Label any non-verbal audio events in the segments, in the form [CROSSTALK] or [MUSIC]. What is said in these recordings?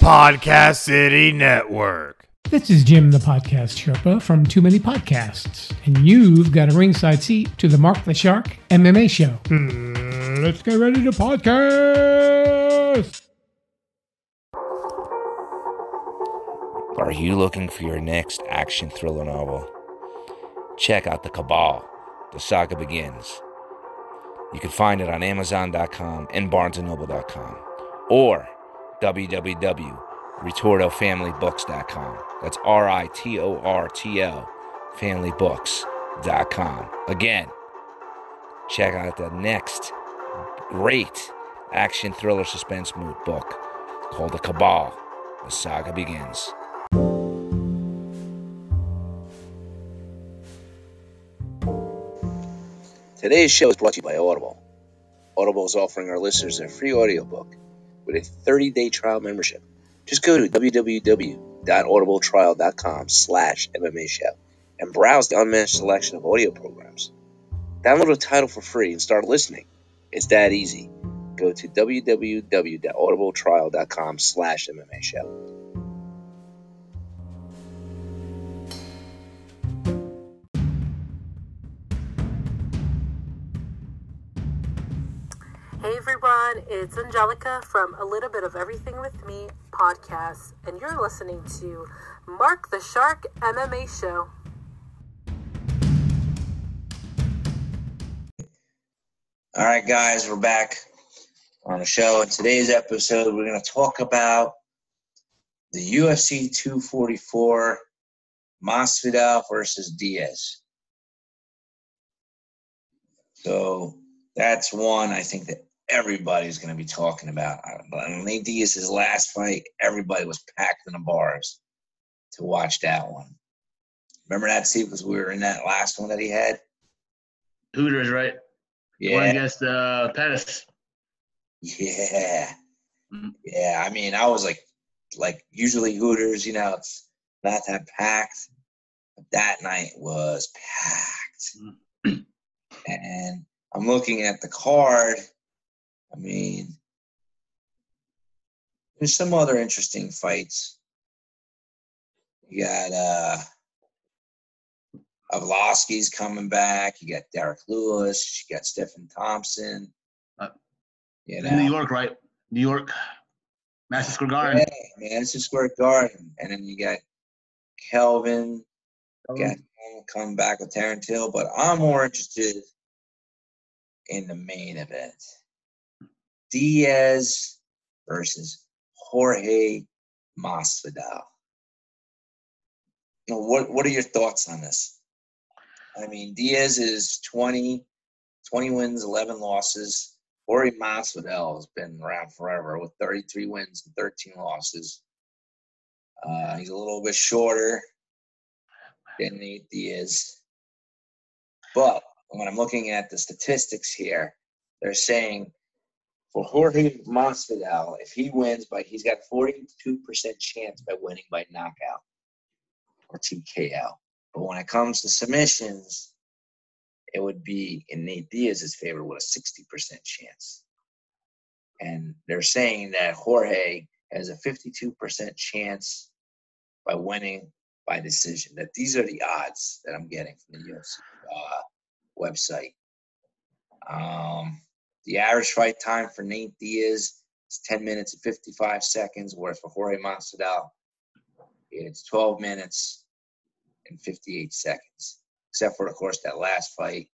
Podcast City Network. This is Jim, the podcast Sherpa from Too Many Podcasts, and you've got a ringside seat to the Mark the Shark MMA show. Hmm, let's get ready to podcast. Are you looking for your next action thriller novel? Check out The Cabal. The saga begins. You can find it on Amazon.com and BarnesandNoble.com or www.ritortofamilybooks.com. That's R I T O R T O familybooks.com. Again, check out the next great action thriller suspense mood book called The Cabal. The saga begins. Today's show is brought to you by Audible. Audible is offering our listeners a free audiobook with a 30-day trial membership. Just go to www.audibletrial.com slash MMA show and browse the unmatched selection of audio programs. Download a title for free and start listening. It's that easy. Go to www.audibletrial.com slash MMA show. Everyone, it's Angelica from A Little Bit of Everything with Me podcast, and you're listening to Mark the Shark MMA Show. All right, guys, we're back on the show. In today's episode, we're going to talk about the UFC 244 Masvidal versus Diaz. So that's one I think that everybody's going to be talking about. When Nate Diaz's last fight, everybody was packed in the bars to watch that one. Remember that, Steve? Because we were in that last one that he had. Hooters, right? Yeah. One against uh, Pettis. Yeah. Mhm. Yeah. I mean, I was like, like usually Hooters, you know, it's not that packed. But that night was packed. and I'm looking at the card. I mean, there's some other interesting fights. You got uh Arlovski's coming back. You got Derek Lewis. You got Stephen Thompson. Uh, you New York, right? New York. Madison Square Garden. yeah, Madison Square Garden, and then you got Kelvin. Um, Got coming back with Darren Till, but I'm more interested in the main event. Diaz versus Jorge Masvidal. What what are your thoughts on this? I mean, Diaz is 20, 20 wins, 11 losses. Jorge Masvidal has been around forever with 33 wins and 13 losses. Uh, he's a little bit shorter than Nate Diaz. But when I'm looking at the statistics here, they're saying for Jorge Masvidal, if he wins by, he's got 42% chance by winning by knockout or TKO. But when it comes to submissions, it would be in Nate Diaz's favor with a 60% chance. And they're saying that Jorge has a 52% chance by winning by decision. That these are the odds that I'm getting from the UFC uh, website. Um, the average fight time for Nate Diaz is 10 minutes and 55 seconds, whereas for Jorge Masvidal, it's 12 minutes and 58 seconds. Except for, of course, that last fight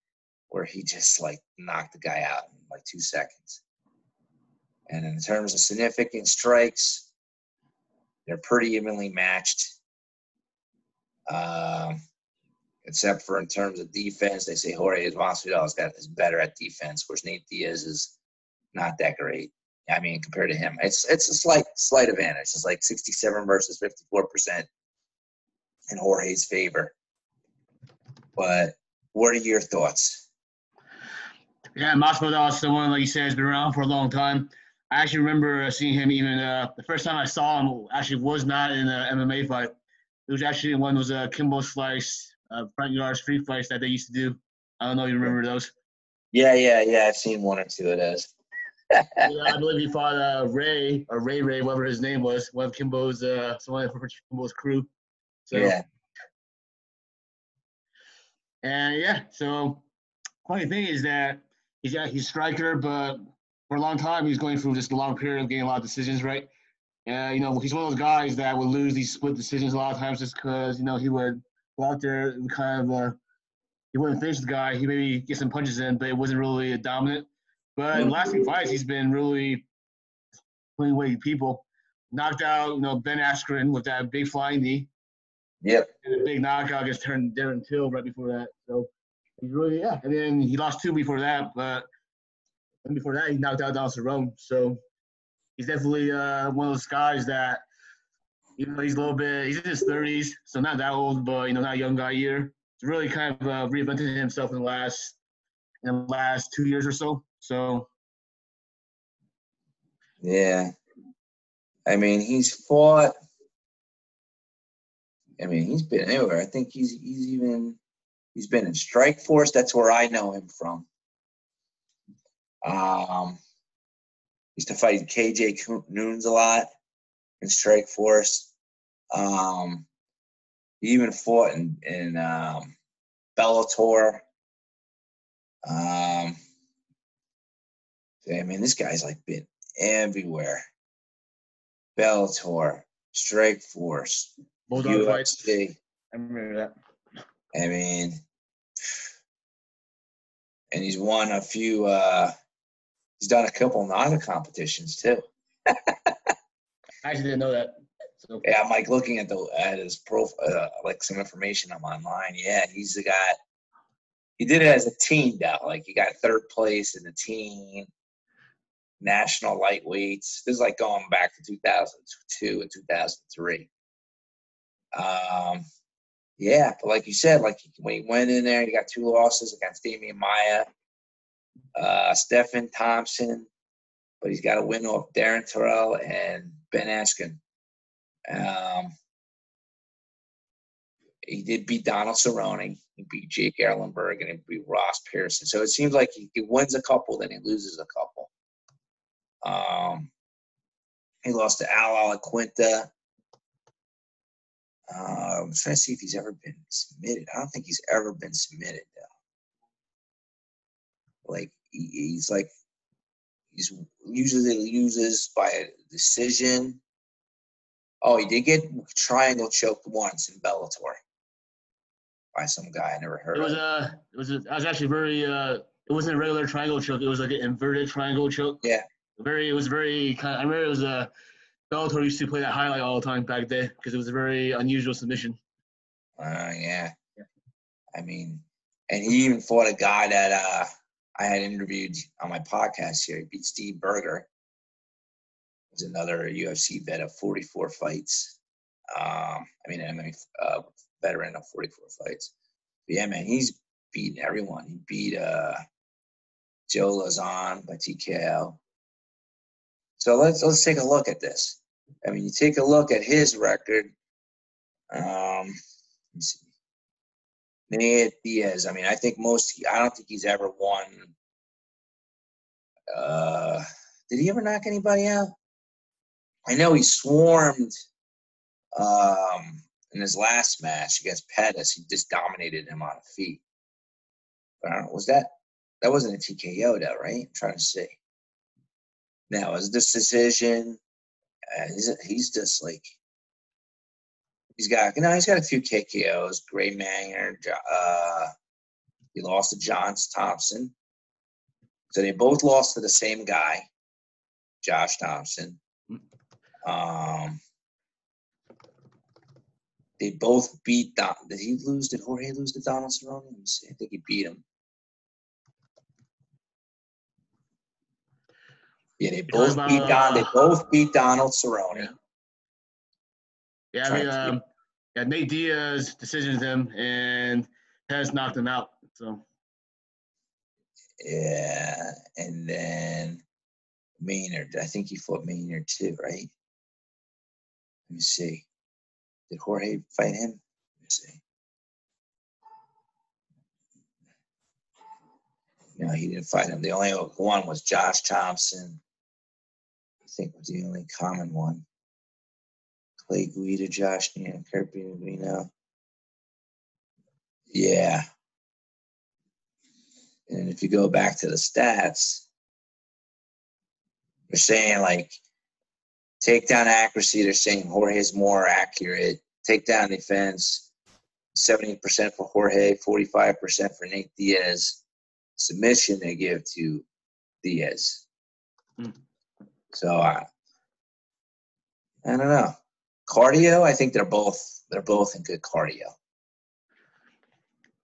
where he [LAUGHS] just like knocked the guy out in like two seconds. And in terms of significant strikes, they're pretty evenly matched. Um, except for in terms of defense, they say Jorge Masvidal has got is better at defense, whereas Nate Diaz is not that great. I mean, compared to him, it's it's a slight slight advantage. It's like 67 versus 54 percent in Jorge's favor. But what are your thoughts? Yeah, Masvidal is someone like you said has been around for a long time. I actually remember uh, seeing him even uh, the first time I saw him actually was not in an MMA fight. It was actually one was a Kimbo Slice uh, front yard street fights that they used to do. I don't know if you remember those. Yeah, yeah, yeah. I've seen one or two of those. yeah, I believe he fought uh, Ray or Ray Ray, whatever his name was, one of Kimbo's uh, someone from Kimbo's crew. So, yeah. And yeah, so funny thing is that he's got he's striker, but for a long time he's going through just a long period of getting a lot of decisions right. And you know he's one of those guys that would lose these split decisions a lot of times just because you know he would go out there and kind of uh, he wouldn't finish the guy. He maybe get some punches in, but it wasn't really a dominant. But in the last few fights, he's been really putting away people. Knocked out, you know, Ben Askren with that big flying knee. Yep. And a big knockout against turned Darren Till right before that. So he's really yeah. And then he lost two before that, but and before that he knocked out Don Cerrone. So he's definitely uh, one of those guys that you know he's a little bit he's in his thirties, so not that old, but you know not a young guy either. He's really kind of uh, reinvented himself in the last in the last two years or so. So yeah, I mean he's fought I mean, he's been anywhere. I think he's he's even he's been in Strikeforce. That's where I know him from. Um, used to fight KJ Noons a lot in Strikeforce. Um, he even fought in in um, Bellator. Um, I mean, this guy's like been everywhere. Bellator, Strike Force, Bodog fights. UFC. I remember that. I mean, and he's won a few. uh He's done a couple NAGA competitions too. [LAUGHS] I actually didn't know that. So. Yeah, I'm like looking at the at his profile, uh, like some information I'm online. Yeah, he's the guy. He did it as a team though. Like he got third place in the team, national lightweights. This is like going back to 2002 and 2003. Um, yeah, but like you said, like when he went in there, he got two losses against Demian Maia, uh, Stephen Thompson, but he's got a win off Darren Till and Ben Askren. Um, he did beat Donald Cerrone. He beat Jake Ellenberg and he beat Ross Pearson. So it seems like he, he wins a couple, then he loses a couple. Um, he lost to Al Quinta. Uh, I'm trying to see if he's ever been submitted. I don't think he's ever been submitted though. Like he, he's like he's usually loses by a decision. Oh, he did get triangle choked once in Bellator by some guy I never heard. It was of. uh, it was a, I was actually very uh, it wasn't a regular triangle choke. It was like an inverted triangle choke. Yeah. Very, it was very kind. Of, I remember it was a Bellator used to play that highlight all the time back then because it was a very unusual submission. Uh, yeah. I mean, and he even fought a guy that uh, I had interviewed on my podcast here. He beat Steve Berger. Was another UFC vet of 44 fights. Um, I mean, MMA uh, veteran of 44 fights. But yeah, man, he's beaten everyone. He beat uh, Joe Lauzon by TKO. So let's let's take a look at this. I mean, you take a look at his record. Um, let me see. Nate Diaz. I mean, I think most. I don't think he's ever won. Uh, did he ever knock anybody out? I know he swarmed um, in his last match against Pettis. He just dominated him on a feet. But I don't know, was that that wasn't a TKO though, right? I'm trying to see. Now, is this decision? Uh, he's, he's just like he's got you know he's got a few KKOs. Gray Maynard, uh, he lost to Josh Thompson, so they both lost to the same guy, Josh Thompson. Um, they both beat Don. Did he lose? Did Jorge lose to Donald Cerrone? Let me see. I think he beat him. Yeah, they both beat Don. They both beat Donald Cerrone. Yeah, I mean, um, yeah, Nate Diaz decisions him and has knocked him out. So Yeah, and then Maynard. I think he fought Maynard too, right? Let me see. Did Jorge fight him? Let me see. No, he didn't fight him. The only one was Josh Thompson. I think was the only common one. Clay Guida, Josh Neal, Kurt Guida. Yeah. And if you go back to the stats, they're saying like takedown accuracy, they're saying Jorge's more accurate. Takedown defense, 70% for Jorge, 45% for Nate Diaz. Submission they give to Diaz. Hmm. So uh, I don't know. Cardio, I think they're both they're both in good cardio.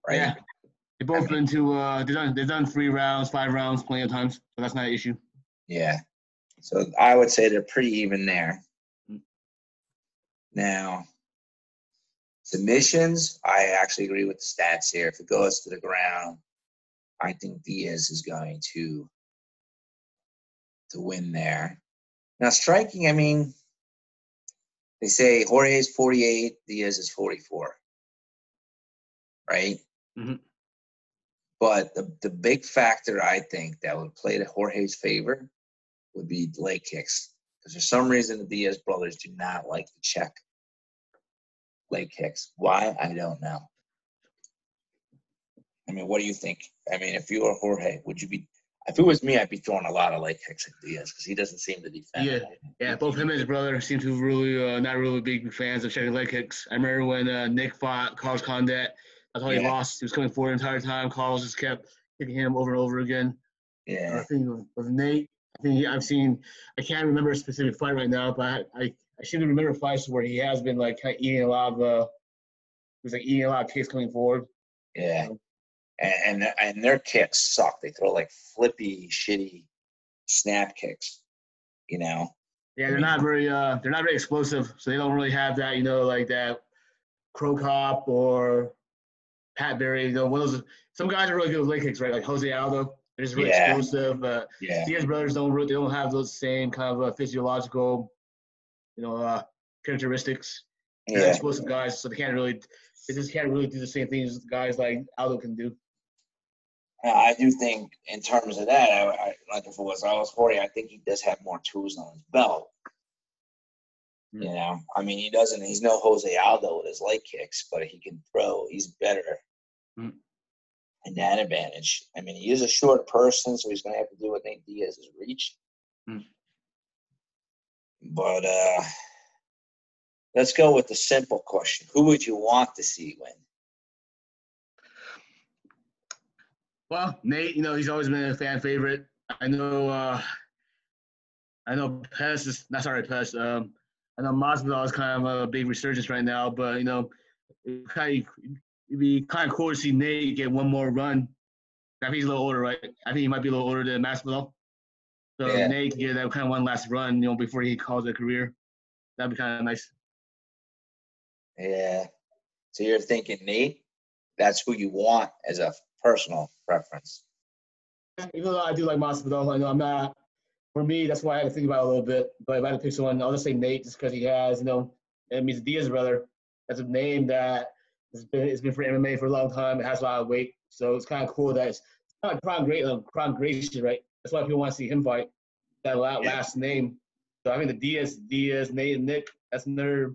Right? Yeah. They both I mean- been to uh they've done they've done three rounds, five rounds plenty of times. So that's not an issue. Yeah. So I would say they're pretty even there. Mm. Now, submissions, I actually agree with the stats here. If it goes to the ground, I think Diaz is going to to win there. Now, striking, I mean, they say Jorge is 48, Diaz is 44. Right? Mhm. But the, the big factor I think that would play to Jorge's favor would be leg kicks. Because for some reason the Diaz brothers do not like to check leg kicks. Why? I don't know. I mean, what do you think? I mean, if you were Jorge, would you be? If it was me, I'd be throwing a lot of leg kicks at Diaz because he doesn't seem to defend. Yeah. Yeah, both him and his brother seem to really uh, not really big fans of checking leg kicks. I remember when uh, Nick fought Carlos Condit. That's how he Yeah. lost. He was coming forward the entire time. Carlos just kept kicking him over and over again. Yeah. I think with, with Nate, I think he, I've seen. I can't remember a specific fight right now, but I I seem to remember fights where he has been like kind of eating a lot of. Uh, he was like eating a lot of kicks coming forward. Yeah. And, and and their kicks suck. They throw like flippy, shitty snap kicks. You know. Yeah, they're not very uh they're not very explosive, so they don't really have that, you know, like that Cro Cop or Pat Barry. You know, one of those some guys are really good with leg kicks, right? Like Jose Aldo. They're just really Yeah. explosive. But Yeah. Diaz brothers don't really, they don't have those same kind of uh, physiological, you know, uh characteristics. They're Yeah. explosive guys, so they can't really they just can't really do the same things guys like Aldo can do. Uh, I do think, in terms of that, I, I, like if it was I was 40, I think he does have more tools on his belt. Mm. You know, I mean, he doesn't. He's no Jose Aldo with his leg kicks, but he can throw. He's better, Mm. and that advantage. I mean, he is a short person, so he's going to have to do what Nate Diaz's reach. Mm. But uh let's go with the simple question: Who would you want to see win? Well, Nate, you know, he's always been a fan favorite. I know uh I know Pes is not sorry, Pes. Um I know Masvidal is kind of a big resurgence right now, but you know, it kind of, it'd be kind of cool to see Nate get one more run. I think he's a little older, right? I think he might be a little older than Masvidal. So Yeah. Nate can get that kind of one last run, you know, before he calls it a career. That'd be kind of nice. Yeah. So you're thinking Nate? That's who you want as a personal preference. Even though I do like Masvidal, I know I'm not. For me, that's why I had to think about it a little bit. But if I had to pick someone, I'll just say Nate, just because he has, you know, it means Diaz brother. That's a name that has been it's been for MMA for a long time. It has a lot of weight, so it's kind of cool that it's kind of Kron Great, uh, Kron Gracie, right? That's why people want to see him fight. That la- Yeah. last name. So I mean, the Diaz, Diaz, Nate, and Nick. That's their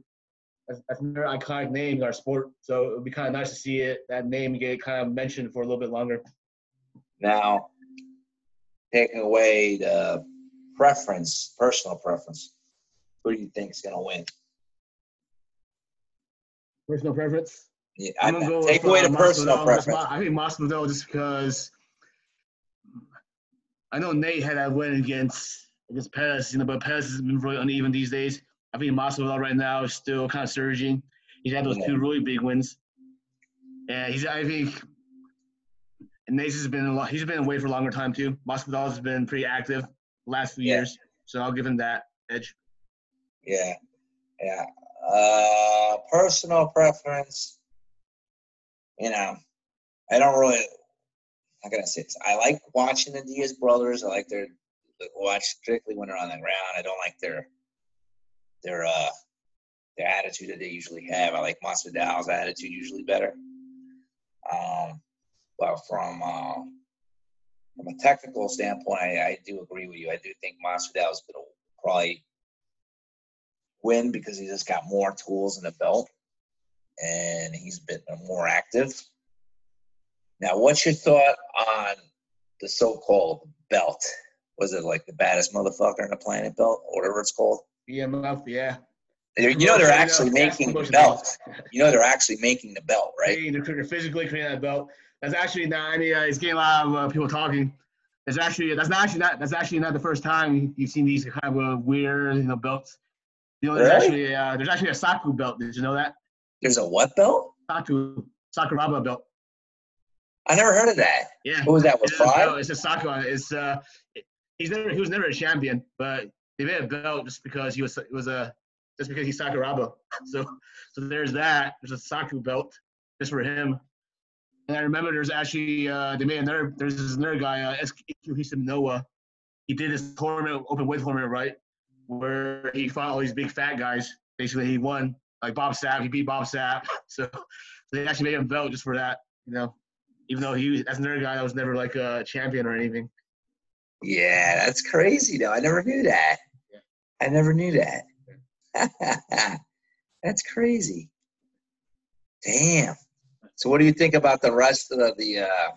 that's, that's their iconic name in our sport. So it would be kind of nice to see it that name get kind of mentioned for a little bit longer. Now, taking away the preference, personal preference, who do you think is going to win? Personal preference. Yeah, I, I'm gonna go take away uh, the personal Masvidal. That's preference. my- I think Masvidal just because I know Nate had that win against against Perez, you know, but Perez has been really uneven these days. I think Masvidal right now is still kind of surging. He's had those Yeah. two really big wins, and he's I think and Nate's has been a lot. He's been away for a longer time too. Masvidal has been pretty active the last few Yeah. years, so I'll give him that edge. Yeah, yeah. Uh, personal preference. You know, I don't really. How can I say this? I like watching the Diaz brothers. I like their watch strictly when they're on the ground. I don't like their their uh their attitude that they usually have. I like Masvidal's attitude usually better. Um, but from uh, from a technical standpoint, I, I do agree with you. I do think Masvidal is going to probably win because he just got more tools in the belt and he's been more active. Now, what's your thought on the so-called belt? Was it like the baddest motherfucker on the planet belt, or whatever it's called? BMF, yeah. You know they're actually making the belt. You know they're actually making the belt, right? They're physically creating that belt. That's actually not. I mean, uh, it's getting a lot of uh, people talking. It's actually that's not actually not that's actually not the first time you've seen these kind of uh, weird you know belts. You know, there's Really? actually uh, there's actually a Saku belt. Did you know that? There's a what belt? Saku Sakuraba belt. I never heard of that. Yeah. What was that? With It's a belt. It's a Saku. It's uh, he's never he was never a champion, but they made a belt just because he was it was a just because he's Sakuraba. So so there's that. There's a Saku belt just for him. And I remember there's actually uh, they made another there's this another guy uh, SQ Hisam Noah. He did this tournament open weight tournament right where he fought all these big fat guys. Basically, he won like Bob Sapp. He beat Bob Sapp. So, [LAUGHS] so they actually made him belt just for that. You know, even though he as another guy that was never like a champion or anything. Yeah, that's crazy though. I never knew that. Yeah. I never knew that. [LAUGHS] that's crazy. Damn. So what do you think about the rest of the uh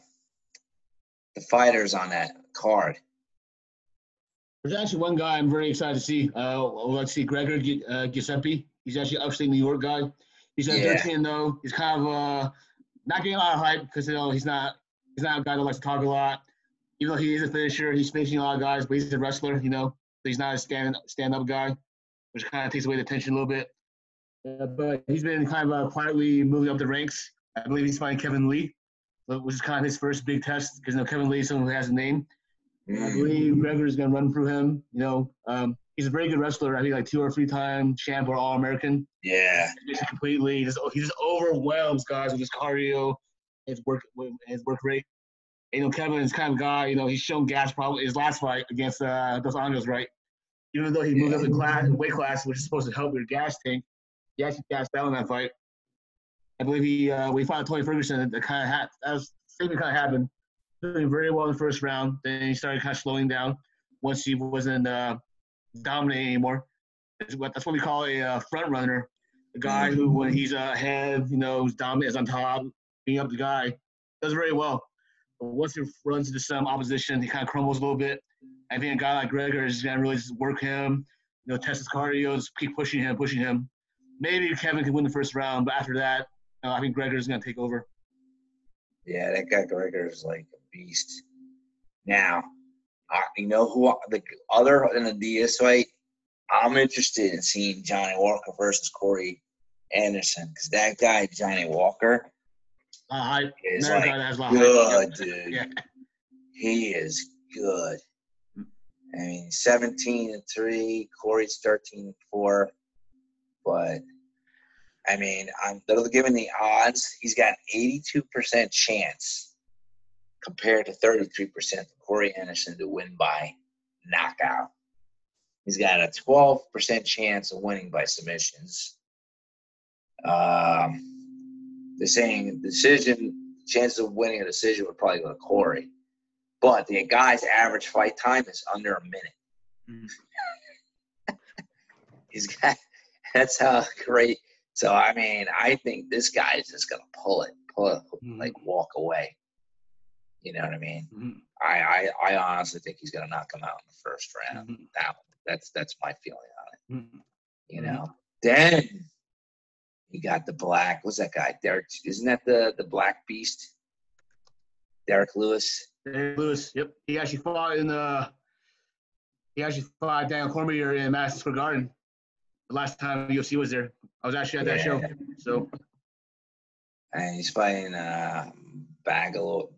the fighters on that card? There's actually one guy I'm very excited to see. Uh, I would like to see Gregor uh, Gillespie. He's actually upstate New York guy. He's at Yeah. 13 though. He's kind of uh, not getting a lot of hype because you know he's not he's not a guy that likes to talk a lot. Even though he is a finisher, he's finishing a lot of guys, but he's a wrestler. You know, so he's not a stand stand up guy, which kind of takes away the tension a little bit. Uh, but he's been kind of uh, quietly moving up the ranks. I believe he's fighting Kevin Lee, which is kind of his first big test because you know Kevin Lee is someone who has a name. I believe Gregor is going to run through him. You know, um, he's a very good wrestler. I think like two or three time champ or All American. Yeah. Just completely, just he just overwhelms guys with his cardio, his work, his work rate. You know, Kevin is kind of guy. You know, he's shown gas probably his last fight against uh, Dos Anjos, right? Even though he moved up in class, weight class, which is supposed to help your gas tank, he actually gassed out in that fight. I believe he uh, he fought Tony Ferguson. That kind of had that was same thing kind of happened. Doing very well in the first round. Then he started kind of slowing down once he wasn't uh, dominating anymore. That's what that's what we call a uh, front runner. a guy who, when he's ahead, you know, is dominant, is on top, being up the guy, does very well. Once he runs into some opposition, he kind of crumbles a little bit. I think a guy like Gregor is gonna really just work him, you know, test his cardio, just keep pushing him, pushing him. Maybe Kevin can win the first round, but after that, uh, I think Gregor is gonna take over. Yeah, that guy Gregor is like a beast. Now, I, you know who the other in the Diaz fight? I'm interested in seeing Johnny Walker versus Corey Anderson because that guy Johnny Walker Uh, I is another like has a lot of hype. good, dude. Yeah. He is good. I mean, 17 and 3, Corey's 13 and 4. But, I mean, I'm they're giving the odds. He's got 82% chance compared to 33% for Corey Anderson to win by knockout. He's got a 12% chance of winning by submissions. Um, they're saying decision chances of winning a decision would probably go to Corey. But the guy's average fight time is under a minute. He's got that's how great. So I mean, I think this guy is just gonna pull it, pull it, Mhm. like walk away. You know what I mean? Mhm. I, I I honestly think he's gonna knock him out in the first round. Mhm. That that's that's my feeling on it. Mhm. You know. Then you got the black. What's that guy? Derek? Isn't that the the black beast? Derek Lewis. Dave Lewis, yep. He actually fought in the. He actually fought Daniel Cormier in Madison Square Garden. The last time UFC was there, I was actually at that show. So and he's fighting uh, Bagalo,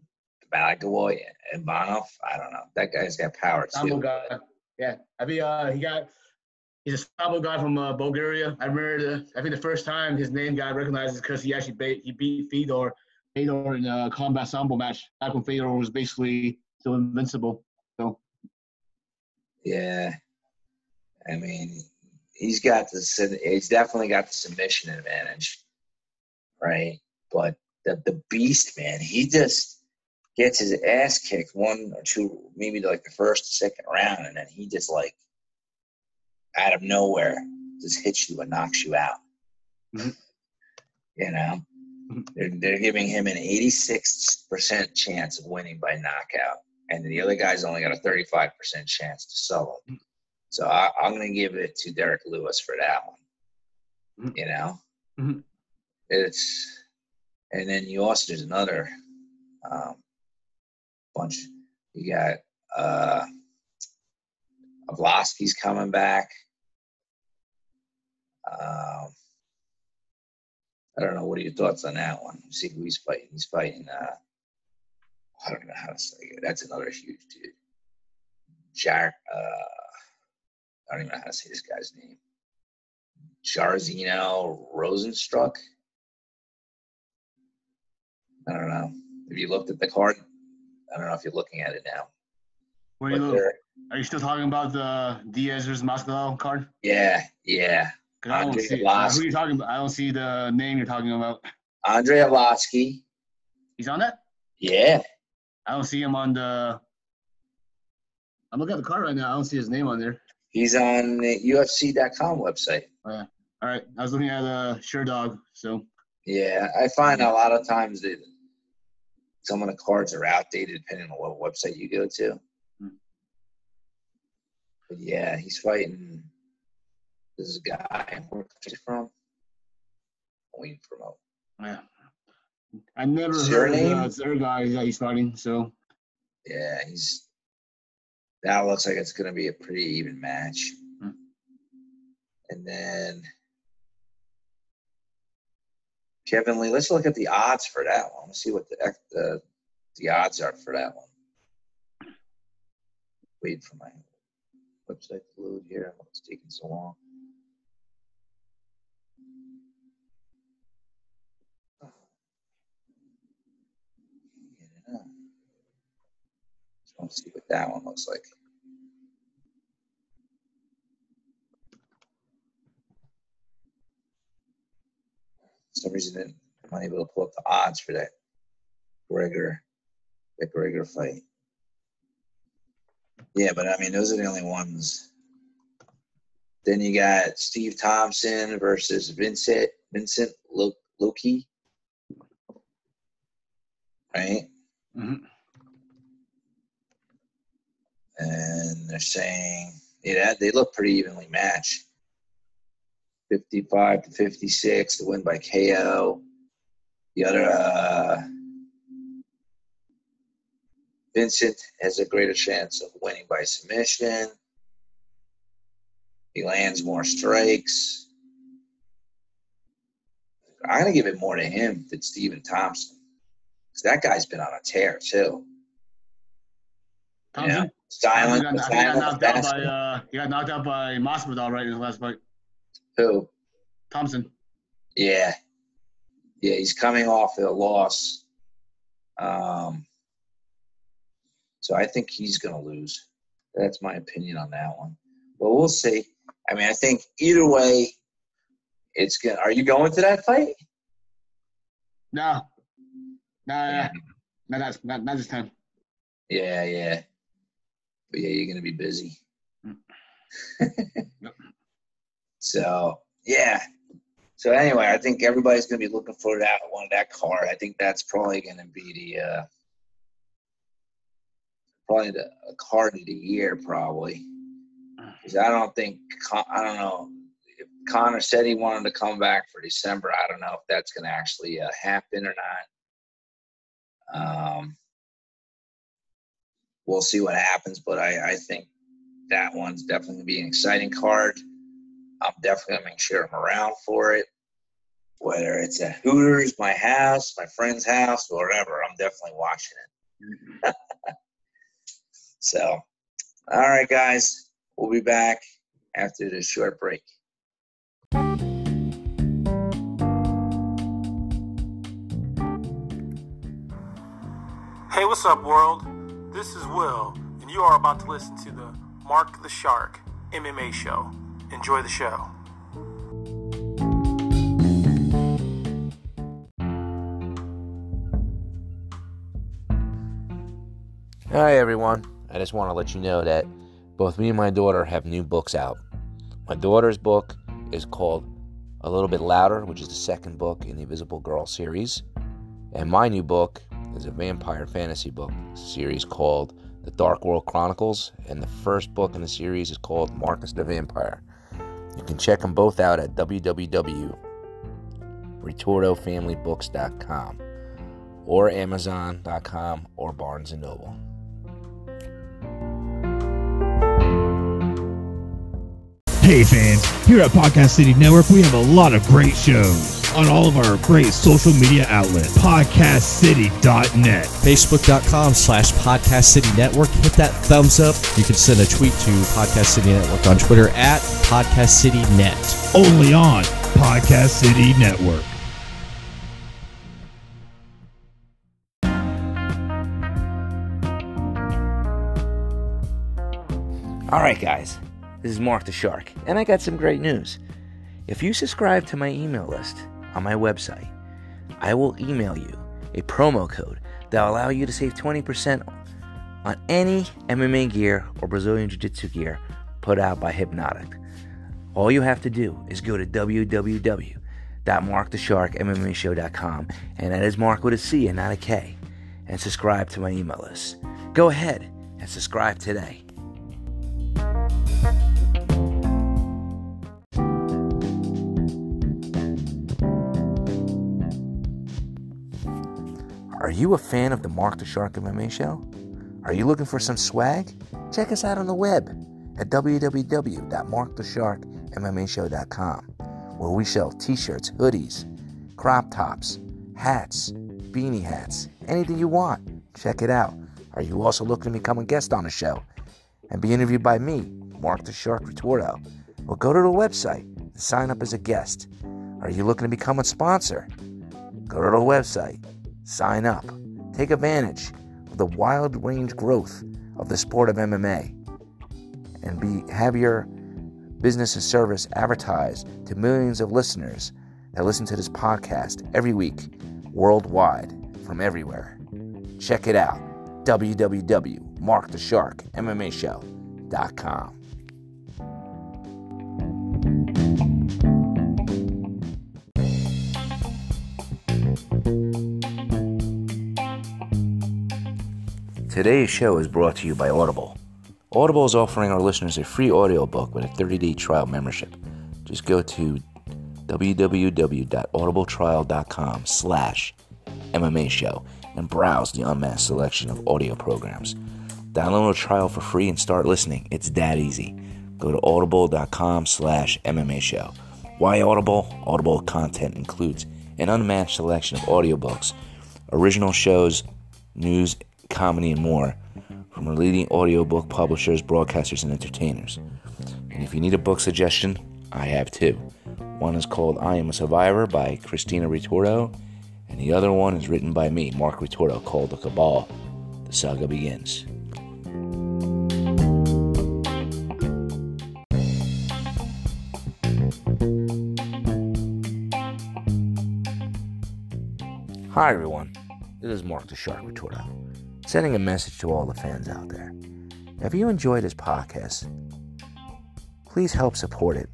Blagoy and Ivanov. I don't know. That guy's got power too. guy, yeah. I mean, uh, he got. He's a Sambo guy from uh, Bulgaria. I remember. The, I think the first time his name got recognized because he actually beat, he beat Fedor, Fedor in a combat Sambo match. Back when Fedor was basically still invincible. So Yeah, I mean, he's got the he's definitely got the submission advantage, right? But the the beast man, he just gets his ass kicked one or two, maybe like the first, second round, and then he just like out of nowhere just hits you and knocks you out. Mhm. You know, Mhm. they're, they're giving him an 86% chance of winning by knockout, and the other guy's only got a 35% chance to solo. So I, I'm going to give it to Derek Lewis for that one. Mhm. You know, Mhm. it's, and then you also there's another um, bunch. You got uh, Arlovski's coming back. Um, I don't know. What are your thoughts on that one? See who he's fighting. He's fighting. Uh, I don't know how to say it. That's another huge dude. Jar. Uh, I don't even know how to say this guy's name. Jairzinho Rozenstruik. I don't know. Have you looked at the card? I don't know if you're looking at it now. What are you, are you still talking about the Diaz versus Masvidal card? yeah, yeah. I don't Andre see uh, who you talking about. I don't see the name you're talking about. Andre Arlovski. He's on that. Yeah. I don't see him on the. I'm looking at the card right now. I don't see his name on there. He's on the UFC.com website. All right, I was looking at uh, Sherdog. So Yeah, I find a lot of times that some of the cards are outdated depending on what website you go to. Hmm. But yeah, he's fighting this guy. From? Wayne promote. yeah, I never Is heard uh, this guy that he's fighting. So Yeah, he's. That looks like it's going to be a pretty even match. Hmm. And then Kevin Lee. Let's look at the odds for that one. Let's see what the the the odds are for that one. Wait for my website to load here. It's taking so long. Get it up. Want see what that one looks like. For some reason, I'm unable to pull up the odds for that Gregor, that Gregor fight. Yeah, but I mean, those are the only ones. Then you got Steve Thompson versus Vincent Vincent Lo- Luque, right? mhm. And they're saying yeah, they look pretty evenly matched. 55 to 56 to win by KO. The other, uh, Vincent has a greater chance of winning by submission. He lands more strikes. I'm going to give it more to him than Steven Thompson. Because that guy's been on a tear, too. Thompson. Yeah. Silent, he got, he got knocked out by uh, he got knocked out by Masvidal right in his last fight. Who? Thompson. Yeah. Yeah, he's coming off a loss. Um, so I think he's going to lose. That's my opinion on that one. But we'll see. I mean, I think either way, it's going to. Are you going to that fight? No. No, no, no, not, not, not this time. Yeah, yeah. But yeah, you're going to be busy. [LAUGHS] Yep. So, yeah. So anyway, I think everybody's going to be looking for that one, that card. I think that's probably going to be the uh, probably the a card of the year, probably. [SIGHS] Because I don't think I don't know if Conor said he wanted to come back for December. I don't know if that's going to actually uh, happen or not. Um, we'll see what happens, but I, I think that one's definitely going to be an exciting card. I'm definitely going to make sure I'm around for it. Whether it's at Hooters, my house, my friend's house, or whatever, I'm definitely watching it. [LAUGHS] so, all right, guys, we'll be back after this short break. Hey, what's up, world? This is Will, and you are about to listen to the Mark the Shark MMA show. Enjoy the show. Hi, everyone. I just want to let you know that both me and my daughter have new books out. My daughter's book is called A Little Bit Louder, which is the second book in the Invisible Girl series. And my new book is a vampire fantasy book series called The Dark World Chronicles. And the first book in the series is called Marcus the Vampire. You can check them both out at www.ritortofamilybooks.com or amazon.com or Barnes & Noble. Hey fans, here at Podcast City Network, we have a lot of great shows on all of our great social media outlets. PodcastCity.net. Facebook.com slash Podcast City Network. Hit that thumbs up. You can send a tweet to Podcast City Network on Twitter at Podcast City Net. Only on Podcast City Network. All right, guys, this is Mark the Shark, and I got some great news. If you subscribe to my email list on my website, I will email you a promo code that will allow you to save 20% on any MMA gear or Brazilian Jiu Jitsu gear put out by Hypnotik. All you have to do is go to www.markthesharkmmashow.com, and that is Mark with a C and not a K, and subscribe to my email list. Go ahead and subscribe today. Are you a fan of the Mark the Shark MMA show? Are you looking for some swag? Check us out on the web at www.markthesharkmmashow.com where we sell t-shirts, hoodies, crop tops, hats, beanie hats, anything you want. Check it out. Are you also looking to become a guest on the show and be interviewed by me, Mark the Shark Ritorto? Well, go to the website and sign up as a guest. Are you looking to become a sponsor? Go to the website sign up. Take advantage of the wild range growth of the sport of MMA and be have your business and service advertised to millions of listeners that listen to this podcast every week worldwide from everywhere. Check it out. www.markthesharkmmashow.com. Today's show is brought to you by Audible. Audible is offering our listeners a free audiobook with a 30-day trial membership. Just go to www.audibletrial.com slash MMA show and browse the unmatched selection of audio programs. Download a trial for free and start listening. It's that easy. Go to audible.com slash MMA show. Why Audible? Audible content includes an unmatched selection of audiobooks, original shows, news, comedy, and more from leading audiobook publishers, broadcasters, and entertainers. And if you need a book suggestion, I have two. One is called I Am a Survivor by Christina Ritorto, and the other one is written by me, Mark Ritorto, called The Cabal. The saga begins. Hi, everyone. This is Mark the Shark with Ritorto, sending a message to all the fans out there. If you enjoy this podcast, please help support it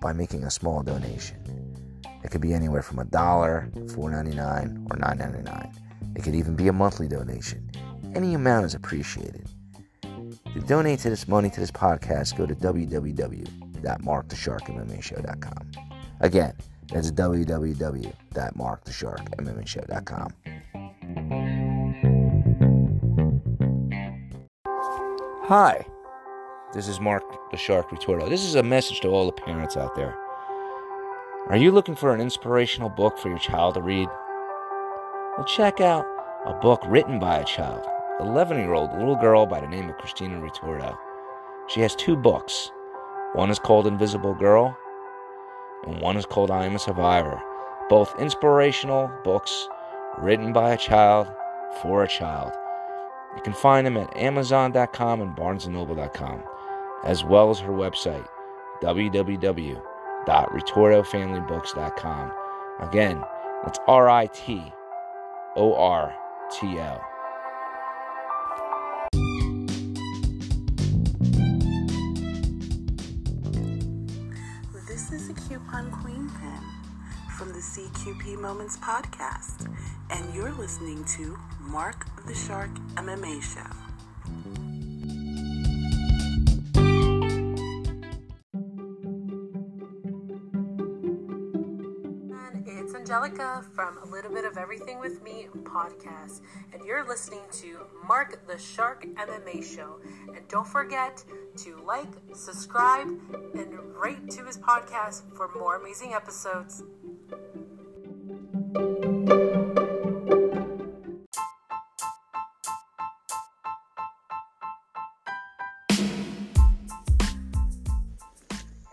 by making a small donation. It could be anywhere from a dollar, four ninety nine, or nine ninety nine. It could even be a monthly donation. Any amount is appreciated. To donate to this money to this podcast, go to www.markthesharkmmashow.com. Again, that's www.markthesharkmmashow.com. Hi, this is Mark the Shark Ritorto. This is a message to all the parents out there. Are you looking for an inspirational book for your child to read? Well, check out a book written by a child, 11 year old little girl by the name of Christina Ritorto. She has two books. One is called Invisible Girl, and one is called I Am a Survivor. Both inspirational books written by a child for a child. You can find them at Amazon.com and BarnesandNoble.com, as well as her website, www.ritortofamilybooks.com. Again, that's R I T O R T L. This is a coupon queen pin from the CQP Moments podcast and you're listening to Mark the Shark MMA Show. It's Angelica from A Little Bit of Everything with Me podcast, and you're listening to Mark the Shark MMA Show. And don't forget to like, subscribe, and rate to his podcast for more amazing episodes.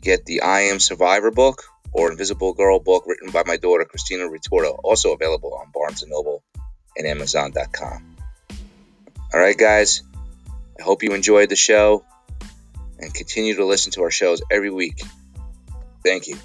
get the I Am Survivor book or Invisible Girl book written by my daughter Christina Ritorto, also available on Barnes & Noble and Amazon.com. All right, guys, I hope you enjoyed the show and continue to listen to our shows every week. Thank you.